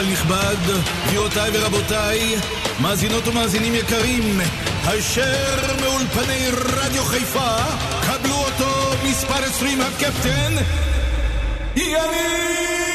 קהל נכבד, גבירותיי ורבותיי, מאזינות ומאזינים יקרים, אשר מאולפני רדיו חיפה, קבלו אותו מספר 20 הקפטן, יניב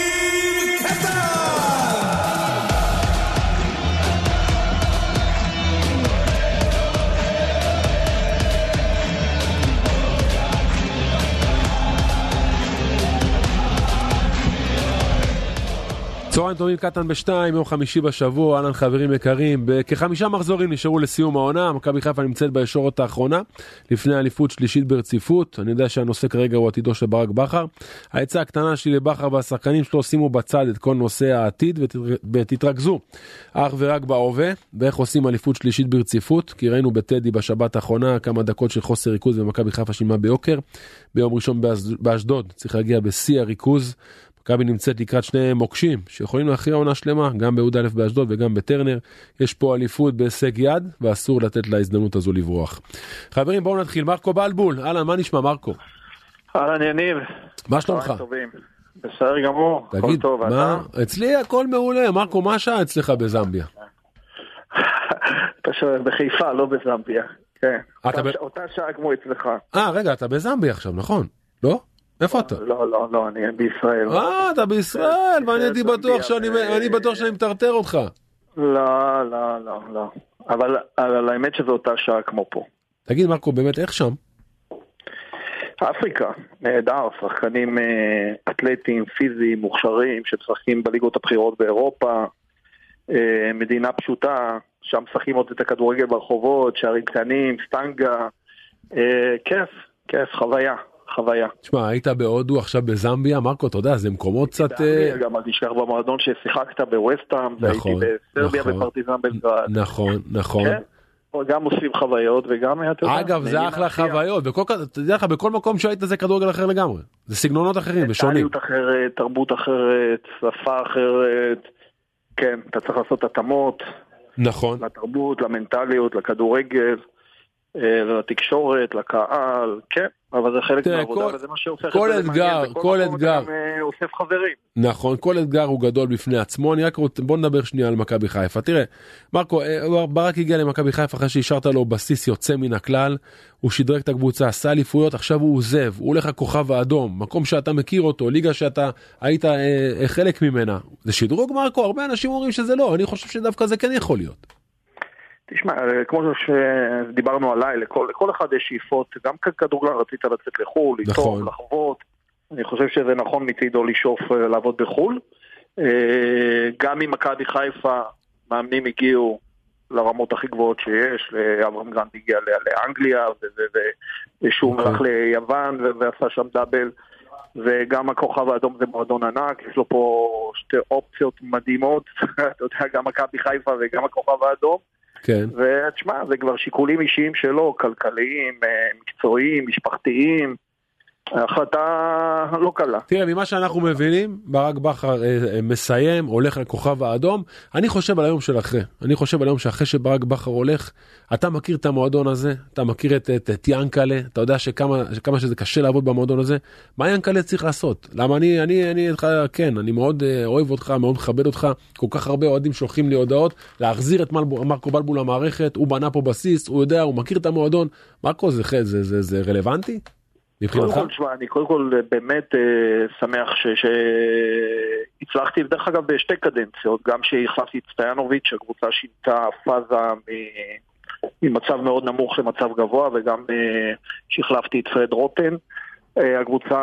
צהריים טובים קטן בשתיים, יום חמישי בשבוע, אהלן חברים יקרים, כחמישה מחזורים נשארו לסיום העונה, מכבי חיפה נמצאת בישורת האחרונה, לפני אליפות שלישית ברציפות, אני יודע שהנושא כרגע הוא עתידו של ברק בכר. העצה הקטנה שלי לבכר והשחקנים שלו, שימו בצד את כל נושא העתיד ותתרכזו אך ורק בהווה, ואיך עושים אליפות שלישית ברציפות, כי ראינו בטדי בשבת האחרונה כמה דקות של חוסר ריכוז ומכבי חיפה שילמה ביוקר, ביום ראשון באשדוד צריך להגיע בשיא הריכוז. מכבי נמצאת לקראת שני מוקשים שיכולים להכריע עונה שלמה גם ביהודה א' באשדוד וגם בטרנר. יש פה אליפות בהישג יד ואסור לתת להזדמנות הזו לברוח. חברים בואו נתחיל מרקו בלבול אהלן מה נשמע מרקו? אהלן יניב. מה שלומך? בסדר גמור, הכל טוב, מה? אתה? אצלי הכל מעולה, מרקו מה השעה אצלך בזמביה? בחיפה לא בזמביה, כן. אותה שעה כמו אצלך. אה רגע אתה בזמביה עכשיו נכון? לא? איפה אתה? לא, לא, לא, אני בישראל. אה, אתה בישראל, ואני הייתי בטוח שאני, אני בטוח שאני מטרטר אותך. לא, לא, לא, לא. אבל האמת שזו אותה שעה כמו פה. תגיד, מרקו, באמת, איך שם? אפריקה, נהדר, שחקנים אה, אתלטיים, פיזיים, מוכשרים, שמשחקים בליגות הבכירות באירופה, אה, מדינה פשוטה, שם משחקים עוד את הכדורגל ברחובות, שערים קטנים, סטנגה, אה, כיף, כיף, חוויה. חוויה. תשמע, היית בהודו, עכשיו בזמביה, מרקו, אתה יודע, זה מקומות קצת... אה, גם אל תשכח במועדון ששיחקת בווסטהאם, והייתי נכון, בסרביה נכון. בפרטיזן בלגרד. נכון, נכון. כן? גם עושים חוויות וגם אתה יודע, אגב זה אחלה חוויות אתה יודע לך בכל מקום שהיית זה כדורגל אחר לגמרי זה סגנונות אחרים ושונים. אחרת תרבות אחרת שפה אחרת כן אתה צריך לעשות התאמות. נכון. לתרבות למנטליות לכדורגל. אה, לתקשורת, לקהל, כן, אבל זה חלק מהעבודה כל, וזה מה שהופך את זה אתגר, למעניין, כל אתגר, אה, אוסף חברים. נכון, כל אתגר הוא גדול בפני עצמו, אני רק רוצה, בוא נדבר שנייה על מכבי חיפה. תראה, מרקו, אה, ברק הגיע למכבי חיפה אחרי שהשארת לו בסיס יוצא מן הכלל, הוא שדרג את הקבוצה, עשה אליפויות, עכשיו הוא עוזב, הוא הולך לכוכב האדום, מקום שאתה מכיר אותו, ליגה שאתה היית אה, חלק ממנה. זה שדרוג מרקו? הרבה אנשים אומרים שזה לא, אני חושב שדווקא זה כן יכול להיות. תשמע, כמו שדיברנו עליי, לכל, לכל אחד יש שאיפות, גם כדורגלן רצית לצאת לחו"ל, לטוב, נכון. לחוות, אני חושב שזה נכון מצידו לשאוף אה, לעבוד בחו"ל. אה, גם אם מכבי חיפה, מאמנים הגיעו לרמות הכי גבוהות שיש, אברהם גרנט הגיע לאנגליה, ושהוא נכון. הלך ליוון ועשה שם דאבל. וגם הכוכב האדום זה מועדון ענק, יש לו פה שתי אופציות מדהימות, אתה יודע, גם מכבי חיפה וגם הכוכב האדום. כן. ותשמע, זה כבר שיקולים אישיים שלו, כלכליים, אה, מקצועיים, משפחתיים. החלטה לא קלה. תראה, ממה שאנחנו מבינים, ברק בכר אה, אה, מסיים, הולך לכוכב האדום. אני חושב על היום של אחרי. אני חושב על היום שאחרי שברק בכר הולך, אתה מכיר את המועדון הזה, אתה מכיר את, את, את ינקלה, אתה יודע שכמה, שכמה שזה קשה לעבוד במועדון הזה. מה ינקלה צריך לעשות? למה אני, אני, אני, אני, כן, אני מאוד אה, אוהב אותך, מאוד מכבד אותך. כל כך הרבה אוהדים שולחים לי הודעות להחזיר את מרקו בלבול למערכת, הוא בנה פה בסיס, הוא יודע, הוא מכיר את המועדון. מרקו, זה, זה, זה, זה, זה רלוונטי? מבחינתך? קודם כל, תשמע, אני קודם כל באמת אה, שמח שהצלחתי, דרך אגב, בשתי קדנציות, גם שהחלפתי את סטיינוביץ', הקבוצה שינתה פאזה ממצב מאוד נמוך למצב גבוה, וגם אה, שהחלפתי את פרד רוטן. אה, הקבוצה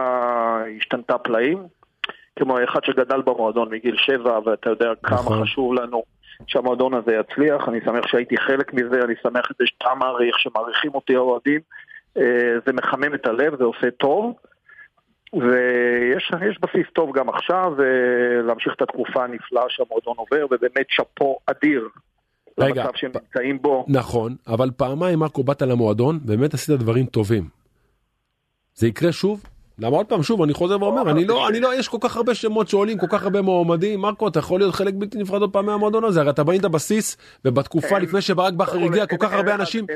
השתנתה פלאים, כמו אחד שגדל במועדון מגיל שבע, ואתה יודע כמה נכון. חשוב לנו שהמועדון הזה יצליח, אני שמח שהייתי חלק מזה, אני שמח את זה שאתה מעריך, שמעריכים אותי האוהדים. אה, זה מחמם את הלב, זה עושה טוב. ויש בסיס טוב גם עכשיו, להמשיך את התקופה הנפלאה שהמועדון עובר, ובאמת שאפו אדיר רגע, למצב שהם נמצאים בו. נכון, אבל פעמיים מרקו באת למועדון, באמת עשית דברים טובים. זה יקרה שוב? למה עוד פעם שוב אני חוזר ואומר אני לא אני לא יש כל כך הרבה שמות שעולים כל כך הרבה מועמדים מרקו אתה יכול להיות חלק בלתי נפרד עוד פעם מהמועדון הזה הרי אתה בנית בסיס ובתקופה לפני שברק בכר הגיע כל כך הרבה אנשים.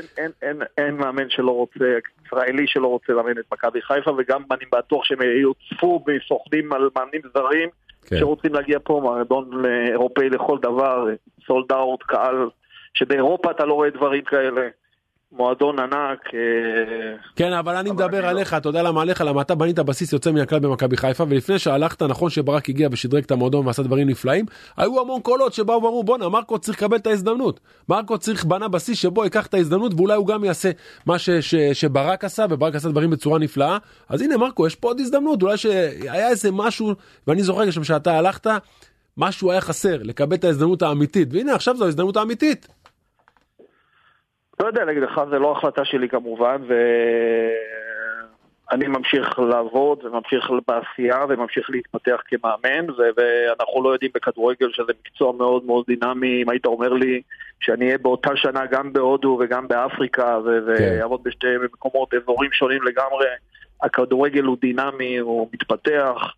אין מאמן שלא רוצה ישראלי שלא רוצה לאמן את מכבי חיפה וגם אני בטוח שהם יוצפו בסוכנים על מאמנים זרים כן. שרוצים להגיע פה, מועדון אירופאי לכל דבר, סולד אאוט, קהל, שבאירופה אתה לא רואה דברים כאלה. מועדון ענק. אה, כן, אבל אני מדבר לא- עליך, אתה יודע למה עליך? למה אתה בנית בסיס יוצא מן הכלל במכבי חיפה, ולפני שהלכת, נכון שברק הגיע ושדרג את המועדון ועשה דברים נפלאים, היו המון קולות שבאו ואמרו, בואנה, מרקו צריך לקבל את ההזדמנות. מרקו צריך בנה בסיס שבו ייקח את ההזדמנות, ואולי הוא גם יעשה מה ש, ש, שברק עשה, וברק עשה דברים בצורה נפלאה. אז הנה, מרקו, יש פה עוד הזדמנות, אולי שהיה איזה משהו, ואני זוכר גם שאתה הלכת, משהו היה חסר, לקבל את ההזדמנות האמיתית, והנה עכשיו זו ההזדמנות האמיתית. לא יודע להגיד לך, זה לא החלטה שלי כמובן, ואני ממשיך לעבוד וממשיך בעשייה וממשיך להתפתח כמאמן, ואנחנו לא יודעים בכדורגל שזה מקצוע מאוד מאוד דינמי, אם היית אומר לי שאני אהיה באותה שנה גם בהודו וגם באפריקה, ואעבוד כן. בשתי מקומות, אזורים שונים לגמרי, הכדורגל הוא דינמי, הוא מתפתח.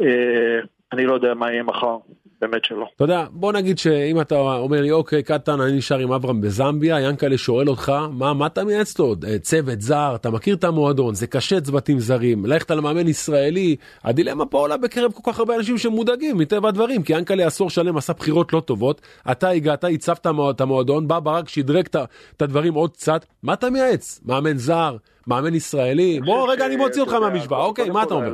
אה, אני לא יודע מה יהיה מחר, באמת שלא. אתה יודע, בוא נגיד שאם אתה אומר לי, אוקיי, קטן, אני נשאר עם אברהם בזמביה, ינקלה שואל אותך, מה, מה אתה מייעץ לו? אה, צוות זר, אתה מכיר את המועדון, זה קשה צוותים זרים, ללכת על מאמן ישראלי, הדילמה פה עולה בקרב כל כך הרבה אנשים שמודאגים מטבע הדברים, כי ינקלה עשור שלם עשה בחירות לא טובות, אתה הגעת, הצבת את המועדון, בא ברק, שדרג את הדברים עוד קצת, מה אתה מייעץ? מאמן זר, מאמן ישראלי? בוא רגע, אני מוציא אותך מהמשוואה, אוקיי, מה אתה אומר?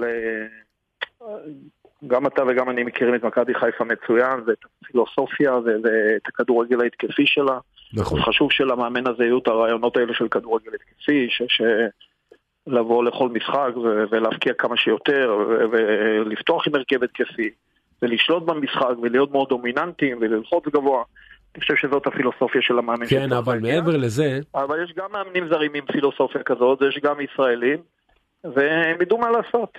גם אתה וגם אני מכירים את מכבי חיפה מצוין, ואת הפילוסופיה ואת הכדורגל ההתקפי שלה. נכון. חשוב שלמאמן הזה יהיו את הרעיונות האלה של כדורגל התקפי, ש... ש... לבוא לכל משחק ולהבקיע כמה שיותר, ולפתוח עם הרכב התקפי, ולשלוט במשחק, ולהיות מאוד דומיננטיים, וללחוץ גבוה. אני חושב שזאת הפילוסופיה של המאמן. כן, אבל מעבר לזה... אבל יש גם מאמנים זרים עם פילוסופיה כזאת, יש גם ישראלים, והם ידעו מה לעשות.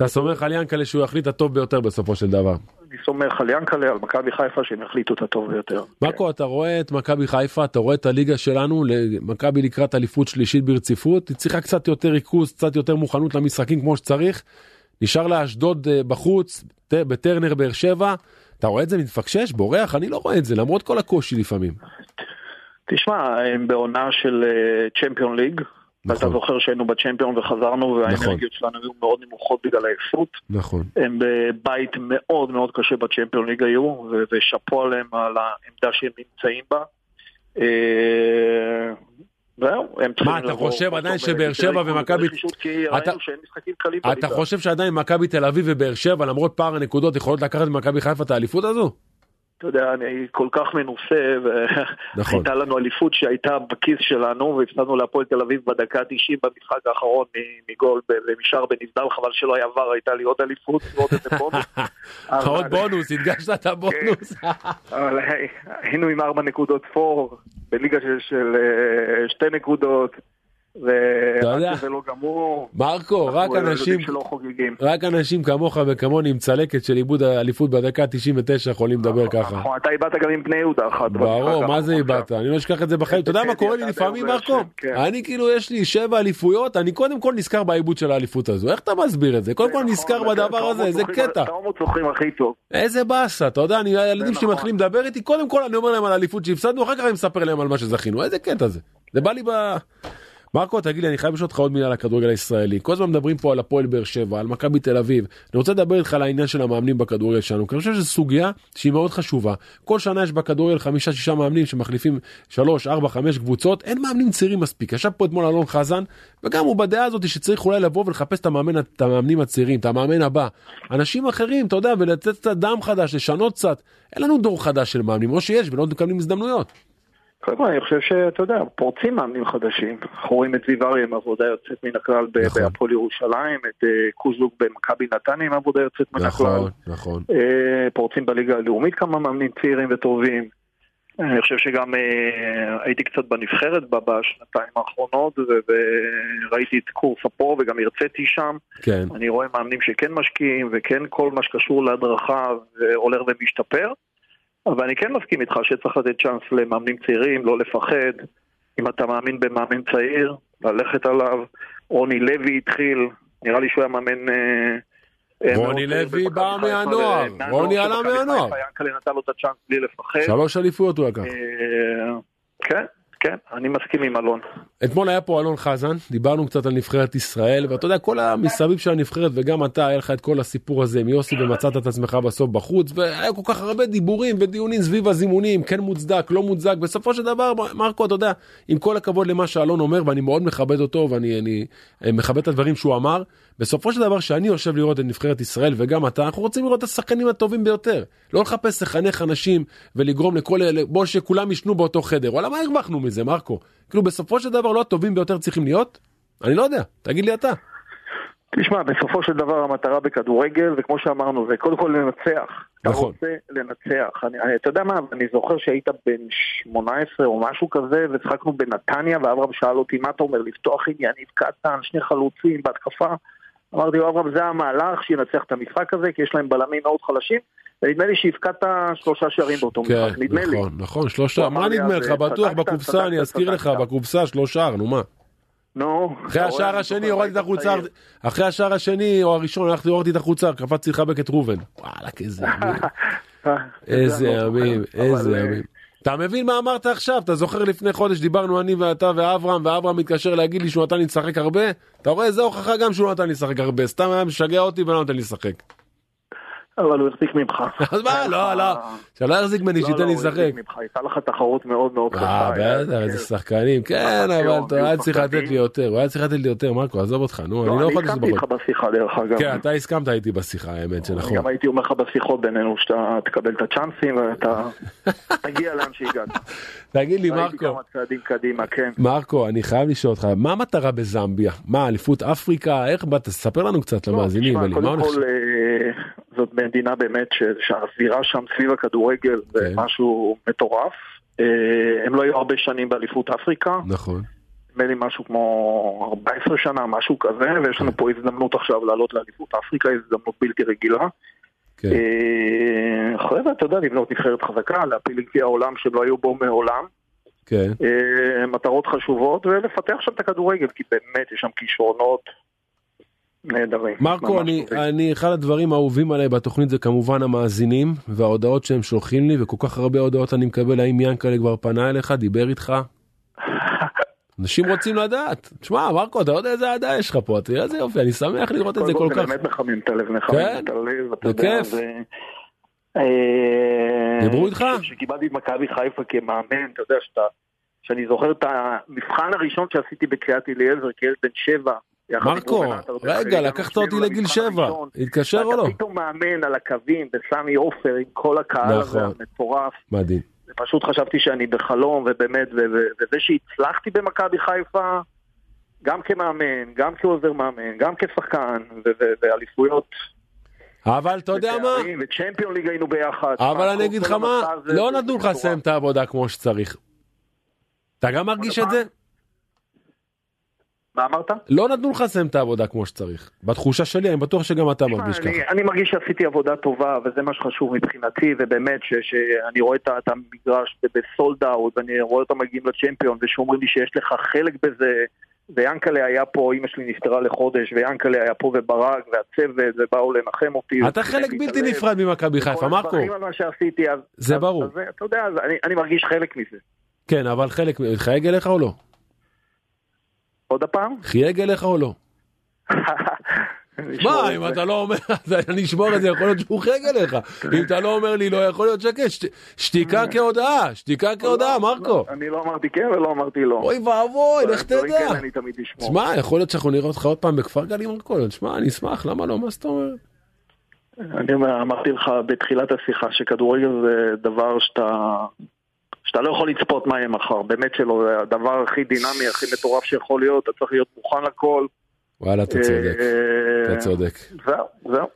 אתה סומך על ינקלה שהוא יחליט הטוב ביותר בסופו של דבר. אני סומך על ינקלה, על מכבי חיפה שהם יחליטו את הטוב ביותר. מקו, כן. אתה רואה את מכבי חיפה, אתה רואה את הליגה שלנו, מכבי לקראת אליפות שלישית ברציפות, היא צריכה קצת יותר ריכוז, קצת יותר מוכנות למשחקים כמו שצריך. נשאר לה אשדוד אה, בחוץ, בטרנר באר שבע. אתה רואה את זה מתפקשש, בורח? אני לא רואה את זה, למרות כל הקושי לפעמים. תשמע, הם בעונה של צ'מפיון uh, ליג, נכון. ואתה זוכר שהיינו בצ'מפיון וחזרנו והאנרגיות נכון. שלנו היו מאוד נמוכות בגלל העייפות. נכון. הם בבית מאוד מאוד קשה בצ'מפיון ליג היו, ושאפו עליהם על העמדה שהם נמצאים בה. אה, מה אתה חושב עדיין שבאר שבע ומכבי... אתה חושב שעדיין מכבי תל אביב ובאר שבע למרות פער הנקודות יכולות לקחת ממכבי חיפה את האליפות הזו? אתה יודע, אני כל כך מנוסה, נכון. והייתה לנו אליפות שהייתה בכיס שלנו, והפסדנו להפועל תל אביב בדקה ה-90 במשחק האחרון מגול ומשאר בנבדל, חבל שלא היה עבר, הייתה לי עוד אליפות ועוד איזה בונוס. עוד בונוס, הדגשת את הבונוס. כן. אבל היינו עם ארבע נקודות פור, בליגה של אה, שתי נקודות. וזה לא גמור. מרקו, רק אנשים, רק אנשים כמוך וכמוני עם צלקת של איבוד האליפות בדקה 99 יכולים לדבר נכון, ככה. נכון, אתה איבדת גם עם בני יהודה אחת. ברור, מה זה איבדת? אני לא אשכח את זה בחיים. אתה יודע מה קורה לי לפעמים מרקו? כן. אני כאילו יש לי שבע אליפויות, אני קודם כל נזכר בעיבוד של האליפות הזו. איך אתה מסביר את זה? קודם כל נזכר נכון, בדבר הזה, איזה קטע. איזה באסה, אתה יודע, הילדים שלי מתחילים לדבר איתי, קודם כל אני אומר להם על האליפות שהפסדנו, אחר כך אני מספר להם על מה שזכינו. איזה קטע זה. זה בא לי ב... מרקו תגיד לי אני חייב לשאול אותך עוד מילה על הכדורגל הישראלי. כל הזמן מדברים פה על הפועל באר שבע על מכבי תל אביב. אני רוצה לדבר איתך על העניין של המאמנים בכדורגל שלנו כי אני חושב שזו סוגיה שהיא מאוד חשובה. כל שנה יש בכדורגל חמישה שישה מאמנים שמחליפים שלוש ארבע חמש קבוצות. אין מאמנים צעירים מספיק. ישב פה אתמול אלון חזן וגם הוא בדעה הזאת שצריך אולי לבוא ולחפש את המאמן את המאמנים הצעירים את המאמן הבא. אנשים אחרים אתה יודע ולתת קצת דם חדש לשנות קצת. אין לנו דור חדש של מאמנים או שיש ולא מקבלים הזדמנויות. קודם כל אני חושב שאתה יודע, פורצים מאמנים חדשים. אנחנו רואים את זיו אריה עם עבודה יוצאת מן הכלל נכון. בהפועל ירושלים, את uh, קוזלוק במכבי נתניה עם עבודה יוצאת מן הכלל. נכון, נכון. Uh, פורצים בליגה הלאומית כמה מאמנים צעירים וטובים. אני חושב שגם uh, הייתי קצת בנבחרת בשנתיים האחרונות וראיתי את קורס הפרו וגם הרציתי שם. כן. אני רואה מאמנים שכן משקיעים וכן כל מה שקשור להדרכה הולך ומשתפר. אבל אני כן מסכים איתך שצריך לתת צ'אנס למאמנים צעירים, לא לפחד. אם אתה מאמין במאמן צעיר, ללכת עליו. רוני לוי התחיל, נראה לי שהוא היה מאמן... אה, אה, רוני לוי בא מהנוער, רוני עלה מהנוער. ינקלה נתן לו את הצ'אנס בלי לפחד. שלוש אליפויות הוא לקח. אה, כן, כן, אני מסכים עם אלון. אתמול היה פה אלון חזן, דיברנו קצת על נבחרת ישראל, ואתה יודע, כל המסביב של הנבחרת, וגם אתה, היה לך את כל הסיפור הזה עם יוסי, ומצאת את עצמך בסוף בחוץ, והיה כל כך הרבה דיבורים ודיונים סביב הזימונים, כן מוצדק, לא מוצדק, בסופו של דבר, מרקו, אתה יודע, עם כל הכבוד למה שאלון אומר, ואני מאוד מכבד אותו, ואני אני, אני מכבד את הדברים שהוא אמר, בסופו של דבר, שאני יושב לראות את נבחרת ישראל, וגם אתה, אנחנו רוצים לראות את השחקנים הטובים ביותר. לא לחפש לחנך אנשים ולגרום לכל אלה, בוא שכולם ישנו באותו חדר. וואלה, מה הרווחנו מזה, מרקו? כאילו, בסופו של דבר לא הטובים ביותר צריכים להיות? אני לא יודע, תגיד לי אתה. תשמע, בסופו של דבר המטרה בכדורגל, וכמו שאמרנו, זה קודם כל לנצח. נכון. אתה רוצה לנצח. אני, אתה יודע מה, אני זוכר שהיית בן 18 או משהו כזה, ושחקנו בנתניה, ואברהם שאל אותי, מה אתה אומר, לפתוח עם יניב קטן, שני חלוצים בהתקפה? אמרתי אברהם, זה המהלך שינצח את המשחק הזה, כי יש להם בלמים מאוד חלשים. ונדמה לי שהבקעת שלושה שערים באותו כן, משחק, נדמה נכון, לי. נכון, נכון, שלושה, מה נדמה לך, אז, בטוח בקופסה, אני אזכיר לך. בקופסה שלושה, נו מה. נו. אחרי השער השני הורדתי את היית אחרי השער השני או הראשון הלכתי הורדתי את החולצה, קפצתי לחבק את ראובן. וואלה, איזה ימים, צעיר. איזה לא ימים, איזה אה, ימים. אתה מבין מה אמרת עכשיו? אתה זוכר לפני חודש דיברנו אני ואתה ואברהם, ואברהם מתקשר להגיד לי שהוא נתן לי לשחק הרבה? אתה רואה, זה הוכחה גם שהוא נתן לי לשחק הרבה, סתם היה משגע אותי ולא נותן לי לשחק. אבל הוא החזיק ממך. אז מה, לא, לא, שלא יחזיק ממני, לא, שייתן לא, לי הוא לשחק. החזיק ממך, הייתה לך תחרות מאוד מאוד קשה. אה, בטח, איזה כן. שחקנים, כן, שחקנים, אבל אתה היה צריך לתת. לי יותר, הוא היה צריך לתת לי יותר, מרקו, עזוב אותך, נו, לא, אני לא אני יכול הסכמתי לסבוך. איתך בשיחה דרך אגב. כן, אתה הסכמת איתי בשיחה, האמת שנכון. גם הייתי אומר לך בשיחות בינינו שאתה תקבל את הצ'אנסים ואתה תגיע לאן שהגעת. תגיד לי, מרקו, כן. מרקו, אני חייב לשאול אותך, מה המטרה בזמביה? מה, אליפות אפריקה? איך? תספר לנו קצת למאזינים. לא, קודם כל אה, זאת מדינה באמת ש- שהאווירה שם סביב הכדורגל זה כן. משהו מטורף. אה, הם לא היו הרבה שנים באליפות אפריקה, נכון. נדמה לי משהו כמו 14 שנה, משהו כזה, ויש לנו פה הזדמנות עכשיו לעלות לאליפות אפריקה, הזדמנות בלתי רגילה. כן. אה, אחרי זה, אתה יודע, לבנות נבחרת חזקה, להפיל גביע העולם שהם לא היו בו מעולם. כן. אה, מטרות חשובות, ולפתח שם את הכדורגל, כי באמת יש שם כישרונות נהדרים. מרקו, אני, טובים. אני, אחד הדברים האהובים עליי בתוכנית זה כמובן המאזינים וההודעות שהם שולחים לי, וכל כך הרבה הודעות אני מקבל, האם ינקלה כבר פנה אליך, דיבר איתך? אנשים רוצים לדעת. תשמע, מרקו, אתה יודע איזה אהדה יש לך פה, תראה איזה יופי, אני שמח לראות את זה כל כך. זה באמת מחמם את הלב, מחמם כן, את הלב, אתה יודע. זה... אה, דיברו איתך? כשקיבלתי את מכבי חיפה כמאמן, אתה יודע שאתה... שאני זוכר את המבחן הראשון שעשיתי בקריאת אליעזר כילד בן שבע. מרקו, רגע, לקחת אותי לגיל שבע. התקשר או לא? אתה פתאום מאמן על הקווים בסמי עופר עם כל הקהל הזה נכון. המטורף. מדהים. פשוט חשבתי שאני בחלום, ובאמת, וזה שהצלחתי במכבי חיפה, גם כמאמן, גם כעוזר מאמן, גם כשחקן, ואליפויות. אבל אתה יודע מה? וצ'מפיון ליג היינו ביחד. אבל אני אגיד לך מה, לא נתנו לך. לסיים את העבודה כמו שצריך. אתה גם מרגיש את זה? מה אמרת? לא נתנו לך לסיים את העבודה כמו שצריך. בתחושה שלי, אני בטוח שגם אתה מרגיש אני, ככה. אני מרגיש שעשיתי עבודה טובה, וזה מה שחשוב מבחינתי, ובאמת ש- שאני רואה את המגרש בסולד אאוט, ואני רואה אותם מגיעים לצ'מפיון, ושאומרים לי שיש לך חלק בזה, ויאנקלה היה פה, אמא שלי נפטרה לחודש, ויאנקלה היה פה וברק, והצוות, ובאו לנחם אותי. אתה חלק בלתי. נפרד ממכבי חיפה, מרקו. זה ברור. אתה יודע, אני מרגיש חלק מזה. כן, אבל חלק, חייג אליך או לא? עוד הפעם? חייג אליך או לא? מה, אם. אתה לא אומר, אני אשמור את זה, יכול להיות שהוא חייג אליך. אם אתה לא אומר לי לא, יכול להיות שקט. שת- שתיקה כהודעה, שתיקה כהודעה, מרקו. אני לא אמרתי כן ולא אמרתי לא. אוי ואבוי, לך תדע. תשמע, יכול להיות שאנחנו נראה אותך עוד פעם בכפר גלים, מרקו. תשמע, אני אשמח, למה לא? מה זאת אומרת? אני אומר, אמרתי לך בתחילת השיחה שכדורגל זה דבר שאתה... שאתה לא יכול לצפות מה יהיה מחר, באמת שלא, זה הדבר הכי דינמי, הכי מטורף שיכול להיות, אתה צריך להיות מוכן לכל. וואלה, אתה צודק. אה, אתה צודק. זהו, זהו.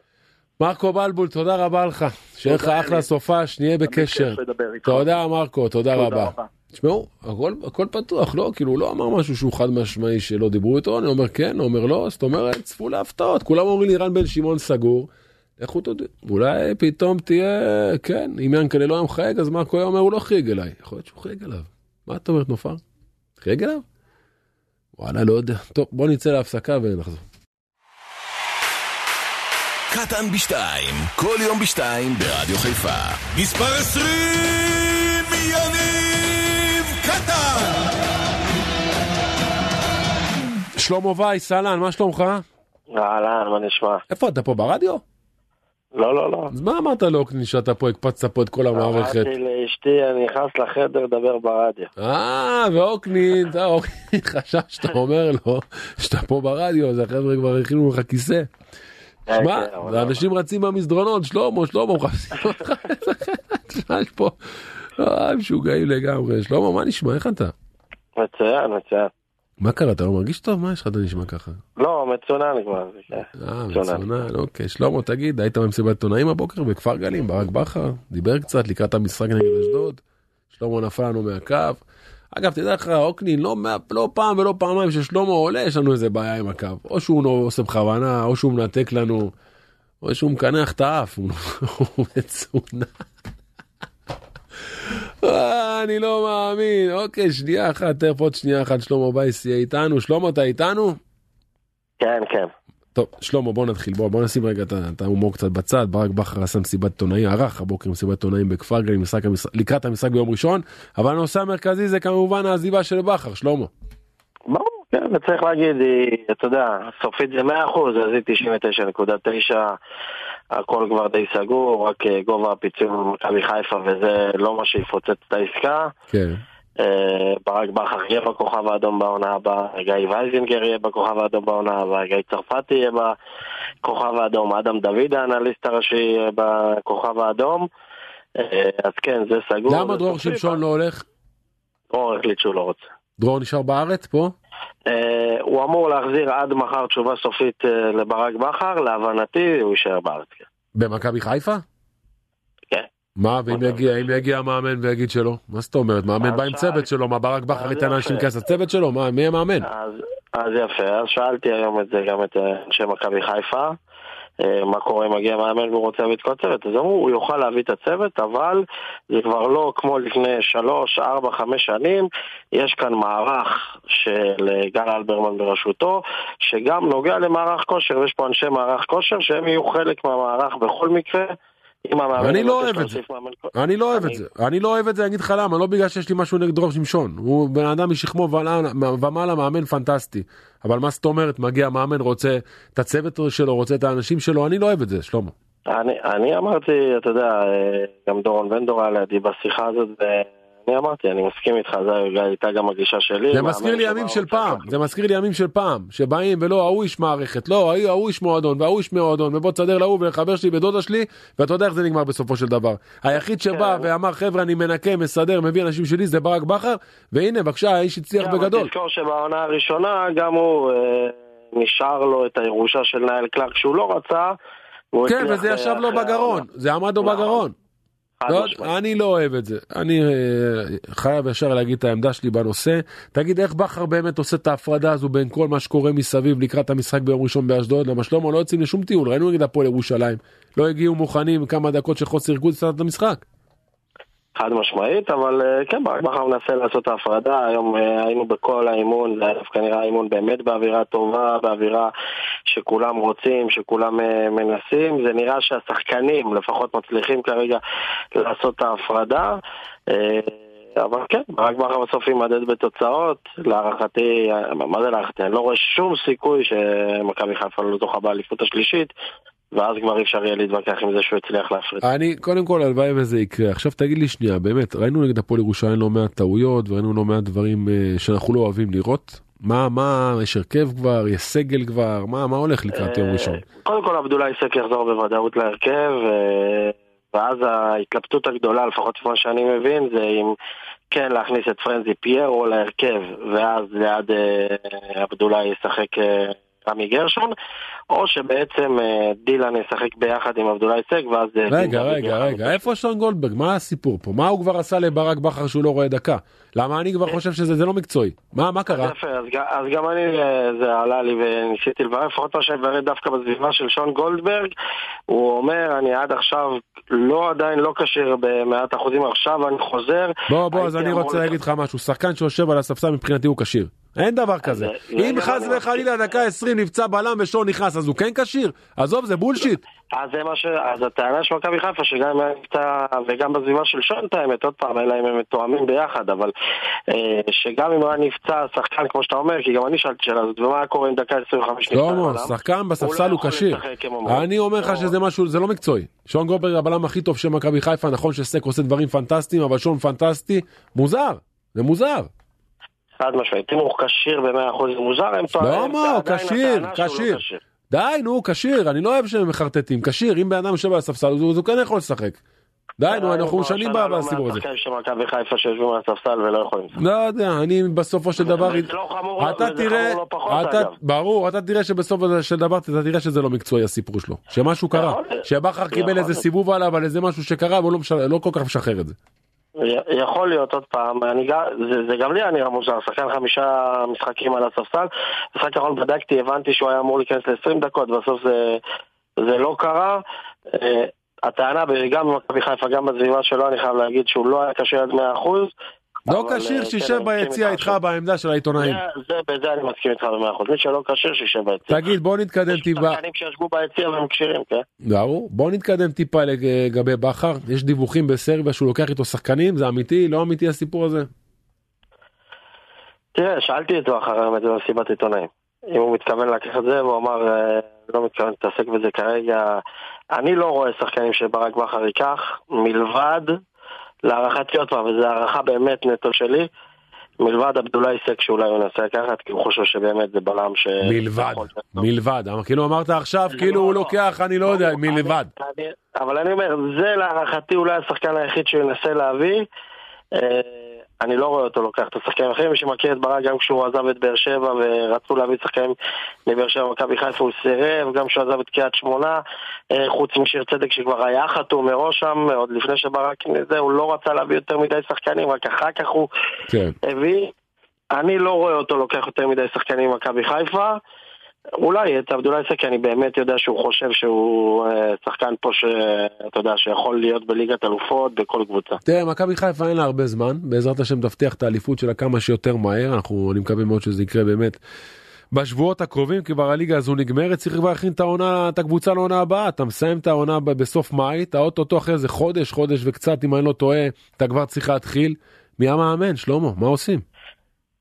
מרקו בלבול, תודה רבה לך. שיהיה לך אחלה אלי. סופש, נהיה בקשר. תודה מרקו, תודה רבה. רבה. תשמעו, הכל, הכל פתוח, לא, כאילו הוא לא אמר משהו שהוא חד משמעי שלא דיברו איתו, אני אומר כן, הוא אומר לא, זאת אומרת, צפו להפתעות, כולם אומרים לי רן בן שמעון סגור, לכו תדעו, אולי פתאום תהיה, כן, אם ינקלה לא היה מחייג, אז מרקו היה אומר, הוא לא חייג אליי, יכול להיות שהוא חייג אליו. מה את אומרת נופר? חייג אליו? וואלה, לא יודע. טוב, בוא נצא להפסקה ונחזור. קטן בשתיים, כל יום בשתיים ברדיו חיפה. מספר 20, יניב קטן! שלמה וייס, אהלן, מה שלומך? אהלן, מה נשמע? איפה אתה פה ברדיו? לא, לא, לא. אז מה אמרת לאוקנין שאתה פה הקפצת פה את כל המערכת? אמרתי לאשתי, אני נכנס לחדר לדבר ברדיו. אה, ואוקנין, אתה אוקנין חשב שאתה אומר לו שאתה פה ברדיו, אז החבר'ה כבר הכינו לך כיסא. כן, שמע, כן, אנשים רצים במסדרונות, שלמה, שלמה, מחפשים אותך. תשמע, יש פה, אה, משוגעים לגמרי. שלמה, מה נשמע, איך אתה? מצוין, מצוין. מה קרה, אתה לא מרגיש טוב? מה יש לך, אתה נשמע ככה? לא, מצונן כבר. כן. אה, מצונן. אוקיי. שלמה, תגיד, היית במסיבת עיתונאים הבוקר בכפר גלים, ברק בכר? דיבר קצת לקראת המשחק נגד אשדוד? שלמה נפל לנו מהקו. אגב, תדע לך, אוקנין, לא, לא פעם ולא פעמיים ששלמה עולה, יש לנו איזה בעיה עם הקו. או שהוא לא עושה בכוונה, או שהוא מנתק לנו, או שהוא מקנח את האף, הוא הוא מצונן. אה, אני לא מאמין. אוקיי, שנייה אחת, תכף עוד שנייה אחת, שלמה בייס יהיה איתנו. שלמה, אתה איתנו? כן, כן. טוב, שלמה, בוא נתחיל, בוא, בוא נשים רגע את ההומור קצת בצד. ברק בכר עשה מסיבת עיתונאים, ערך הבוקר מסיבת עיתונאים בכפר גלים משחק המשחק- לקראת המשחק ביום ראשון, אבל הנושא המרכזי זה כמובן העזיבה של בכר, שלמה. ברור, כן, וצריך להגיד, היא, אתה יודע, סופית זה 100%, אז היא 99.9, הכל כבר די סגור, רק אה, גובה הפיצוי במכבי חיפה וזה לא מה שיפוצץ את העסקה. כן. אה, ברק בכר יהיה בכוכב האדום בעונה הבאה, גיא וייזינגר יהיה בכוכב האדום בעונה הבאה, גיא צרפתי יהיה בכוכב האדום, אדם דוד האנליסט הראשי יהיה בכוכב האדום. אה, אז כן, זה סגור. למה דרור. שמשון לא הולך? דרור החליט שהוא לא רוצה. דרור נשאר בארץ פה? אה, הוא אמור להחזיר עד מחר תשובה סופית אה, לברק בכר, להבנתי הוא יישאר בארץ. כן. במכבי חיפה? מה, ואם יגיע, אם יגיע המאמן ויגיד שלא? מה זאת אומרת? מאמן בא עם צוות שלו, מה ברק בכר ייתן לאנשים יפה. כסף לצוות שלו? מה, מי המאמן? אז, אז יפה, אז שאלתי היום את זה גם את אה, אנשי מכבי חיפה, אה, מה קורה אם מגיע מאמן והוא רוצה להביא את כל הצוות, אז אמרו, הוא יוכל להביא את הצוות, אבל זה כבר לא כמו לפני שלוש, ארבע, חמש שנים, יש כאן מערך של אה, גל אלברמן בראשותו, שגם נוגע למערך כושר, ויש פה אנשי מערך כושר שהם יהיו חלק מהמערך בכל מקרה. המאמן אני לא אוהב את זה. אני לא אוהב את זה, אני לא אוהב את זה, אני אגיד לך למה, לא בגלל שיש לי משהו נגד דרור שמשון, הוא בן אדם משכמו ומעלה- מאמן פנטסטי, אבל מה זאת אומרת, מגיע מאמן, רוצה את הצוות שלו, רוצה את האנשים שלו, אני לא אוהב את זה, שלמה. אני, אמרתי, אתה יודע, אה, גם דורון בנדור היה לידי בשיחה הזאת, ואני אמרתי, אני מסכים איתך, זו הייתה גם הגישה שלי. זה מזכיר לי ימים של פעם. זה מזכיר לי ימים של פעם, שבאים ולא, ההוא איש מערכת, לא, ההוא- איש מועדון, וההוא איש מועדון, ובוא תסדר להוא ולחבר שלי ודודה שלי, ואתה יודע איך זה נגמר בסופו של דבר. היחיד שבא כן. ואמר, חבר'ה, אני מנקה, מסדר, מביא אנשים שלי, זה ברק בכר, והנה, בבקשה, האיש הצליח כן, בגדול. תזכור שבעונה הראשונה גם הוא, אה, נשאר לו את הירושה של נייל קלארק שהוא לא רצה. כן, וזה אה, ישב לו אחרי בגרון. זה עמד לו נכון. בגרון. לא. אני לא אוהב את זה. אני אה, חייב ישר להגיד את העמדה שלי בנושא. תגיד איך בכר באמת עושה את ההפרדה הזו בין כל מה שקורה מסביב לקראת המשחק ביום ראשון באשדוד? למה שלמה לא יוצאים לשום טיול, ראינו נגד הפועל ירושלים. לא הגיעו מוכנים כמה דקות של חוסר ריכוז את המשחק. חד משמעית, אבל אה, כן, ברק בכר מנסה לעשות את ההפרדה, היום אה, היינו בכל האימון, זה היה דווקא נראה אימון באמת באווירה טובה, באווירה שכולם רוצים, שכולם אה, מנסים, זה נראה שהשחקנים לפחות מצליחים כרגע לעשות את ההפרדה. אבל כן, ברק בכר בסוף יימדד בתוצאות, להערכתי, מה זה להערכתי? אני לא רואה שום סיכוי שמכבי חיפה לא זוכה באליפות השלישית, ואז כבר אי אפשר יהיה להתווכח עם זה שהוא הצליח להפריד. אני קודם כל הלוואי וזה יקרה עכשיו תגיד לי שנייה באמת ראינו נגד הפועל ירושלים לא מעט טעויות וראינו לא מעט דברים אה, שאנחנו לא אוהבים לראות מה מה יש הרכב כבר יש סגל כבר מה מה הולך לקראת יום ראשון. אה, קודם כל עבדולאי סק יחזור בוודאות להרכב, אה, ואז ההתלבטות הגדולה, לפחות מה שאני מבין, זה אם כן להכניס את פרנזי פיירו להרכב, ואז ליד אה, עבדולאי ישחק אה, רמי גרשון, או שבעצם אה, דילן ישחק ביחד עם עבדולאי סק, ואז... אה, רגע רגע רגע איפה שון גולדברג מה הסיפור פה מה הוא כבר עשה לברק בכר שהוא לא רואה דקה למה אני כבר חושב שזה זה לא מקצועי מה מה קרה. יפה, אז, גם אני, אה, זה עלה לי וניסיתי לברר, לפחות מה שאני מברר דווקא בסביבה של שון גולדברג, הוא אומר, אני עד עכשיו לא עדיין לא כשיר במאת אחוזים, עכשיו אני חוזר. בוא בוא אז אני רוצה להגיד לך משהו שחקן שיושב על הספסל מבחינתי הוא כשיר. אין דבר כזה. זה- אם זה חס גם אני וחלילה דקה 20 נפצע בלם ושון נכנס אז הוא כן כשיר? עזוב זה בולשיט. אז זה מה ש... אז הטענה של מכבי חיפה שגם אם נפצע וגם בסביבה של שונט האמת, עוד פעם, אלא אם הם מתואמים ביחד, אבל אה, שגם אם היה נפצע שחקן כמו שאתה אומר, כי גם אני שאלתי שאלה הזאת, ומה קורה עם דקה 25 נפצע? שלמה, שחקן בספסל הוא כשיר. אני אומר לך שזה משהו, זה לא מקצועי. שון גולדברג הבלם הכי טוב של מכבי חיפה, נכון שסק עושה דברים פנטסטיים, אבל שון פנטסטי, מוזר, זה מוזר. חד משמעית, אם הוא כשיר ב-100% זה מוזר, הם טוענים, לא, כשיר, כשיר. די, נו, כשיר, אני לא אוהב שהם מחרטטים, כשיר, אם בן אדם יושב על הספסל, אז הוא כן יכול לשחק. די, נו, אנחנו שנים בסיפור הזה. שמכבי חיפה שיושבים על הספסל ולא יכולים לא יודע, אני בסופו של דבר... לא אתה תראה, לא ברור, אתה תראה שבסופו של דבר, אתה תראה שזה לא מקצועי הסיפור שלו. שמשהו קרה, שבכר קיבל איזה סיבוב עליו על איזה משהו שקרה, והוא לא, לא כל כך משחרר את זה. יכול להיות עוד פעם, אני, זה, זה גם לי היה נראה מוזר, שחקן חמישה משחקים על הספסל, משחק האחרון בדקתי, הבנתי שהוא היה אמור להיכנס ל-20 דקות, בסוף זה, זה לא קרה. אה, הטענה, גם במכבי חיפה, גם בסביבה שלו, אני חייב להגיד שהוא לא היה קשה עד 100%. לא כשיר אה, שישב ביציע איתך בעמדה של העיתונאים. בזה אני מסכים איתך במאה אחוז, מי שלא כשיר שישב ביציע. תגיד בוא נתקדם טיפה. יש שחקנים שישבו ביציע והם כשירים, כן? ברור. בוא נתקדם טיפה לגבי בכר, יש דיווחים בסרביה שהוא לוקח איתו שחקנים, זה אמיתי, לא אמיתי הסיפור הזה? תראה, שאלתי אותו אחרי האמת במסיבת עיתונאים. אם הוא מתכוון לקחת את זה, והוא אמר, אה, לא מתכוון להתעסק בזה כרגע. אני לא רואה שחקנים שברק בכר ייקח, מלבד להערכתי עוד פעם, וזו הערכה באמת נטו שלי, מלבד עבדולאי סק שאולי הוא ינסה לקחת, כי הוא חושב שבאמת זה בלם ש... מלבד, מלבד, כאילו אמרת עכשיו, כאילו הוא לוקח, אני לא יודע, מלבד. אבל אני אומר, זה להערכתי אולי השחקן היחיד שהוא ינסה להביא. אני לא רואה אותו לוקח את השחקנים האחרים, מי שמכיר את ברק גם כשהוא עזב את באר שבע ורצו להביא שחקנים מבאר שבע ומכבי חיפה הוא סירב, גם כשהוא עזב את קריית שמונה, אה, חוץ משיר צדק שכבר היה חתום מראש שם, עוד לפני שברק זה, הוא לא רצה להביא יותר מדי שחקנים, רק אחר כך הוא כן. הביא. אני לא רואה אותו לוקח יותר מדי שחקנים ממכבי חיפה. אולי את עבדולאי סקי אני באמת יודע שהוא חושב שהוא אה, שחקן פה שאתה יודע שיכול להיות בליגת אלופות בכל קבוצה. תראה מכבי חיפה אין לה הרבה זמן בעזרת השם תבטיח את האליפות שלה כמה שיותר מהר אנחנו אני מקווה מאוד שזה יקרה באמת. בשבועות הקרובים כבר הליגה הזו נגמרת צריך כבר להכין את העונה את הקבוצה לעונה הבאה אתה מסיים את העונה בסוף מאי אתה אוטוטו אחרי זה חודש חודש וקצת אם אני לא טועה אתה כבר צריך להתחיל מי המאמן שלמה מה עושים.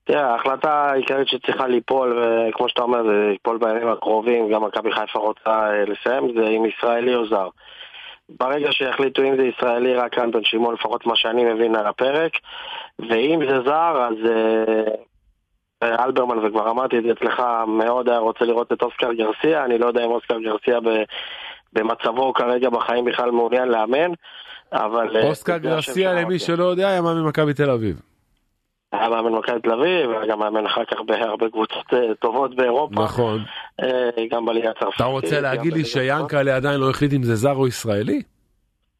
תראה, ההחלטה העיקרית שצריכה ליפול, וכמו שאתה אומר, זה ליפול בימים הקרובים, גם מכבי חיפה רוצה אה, לסיים, זה אם ישראלי או זר. ברגע שיחליטו אם זה ישראלי, רק אנטון שמעון, לפחות מה שאני מבין על הפרק, ואם זה זר, אז אה, אלברמן, וכבר אמרתי את זה אצלך, מאוד היה רוצה לראות את אוסקר גרסיה, אני לא יודע אם אוסקר גרסיה במצבו כרגע בחיים בכלל מעוניין לאמן, אבל... אה, אוסקר גרסיה, למי שלא יודע, היה מאמן מכבי תל אביב. היה מאמן מכבי תל אביב, והיה גם מאמן אחר כך בהרבה קבוצות אה, טובות באירופה. נכון. אה, גם בליגה הצרפתית. אתה רוצה להגיד לי שיאנקל'ה עדיין לא החליט אם זה זר או ישראלי?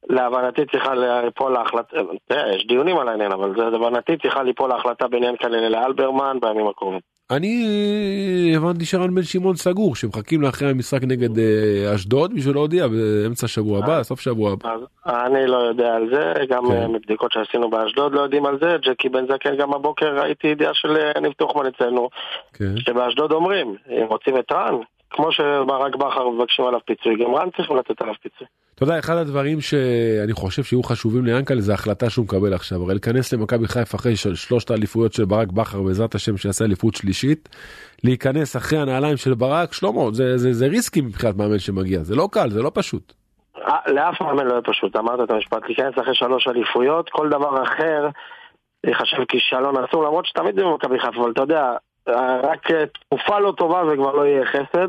להבנתי צריכה ליפול להחלטה, תראה, יש דיונים על העניין, אבל להבנתי צריכה ליפול להחלטה בין ינקלה לאלברמן בימים הקרובים. אני הבנתי שרן בן שמעון סגור שמחכים לאחרי המשחק נגד אה, אשדוד בשביל להודיע באמצע שבוע הבא סוף שבוע הבא. אני לא יודע על זה גם כן. מבדיקות שעשינו באשדוד לא יודעים על זה ג'קי בן זקן גם הבוקר ראיתי ידיעה של אה, ניב טוחמן אצלנו כן. שבאשדוד אומרים אם רוצים את רן כמו שברק בכר מבקשים עליו פיצוי גם רן צריכים לתת עליו פיצוי. אתה יודע, אחד הדברים שאני חושב שיהיו חשובים ליאנקל זה החלטה שהוא מקבל עכשיו. הרי להיכנס למכבי חיפה אחרי של שלושת האליפויות של ברק בכר בעזרת השם שיעשה אליפות שלישית, להיכנס אחרי הנעליים של ברק, שלמה, זה, זה, זה ריסקי מבחינת מאמן שמגיע, זה לא קל, זה לא פשוט. אה, לאף מאמן לא יהיה פשוט, אמרת את המשפט, להיכנס אחרי שלוש אליפויות, כל דבר אחר ייחשב כישלון עצום, למרות שתמיד זה במכבי חיפה, אבל אתה יודע, רק תקופה לא טובה וכבר לא יהיה חסד.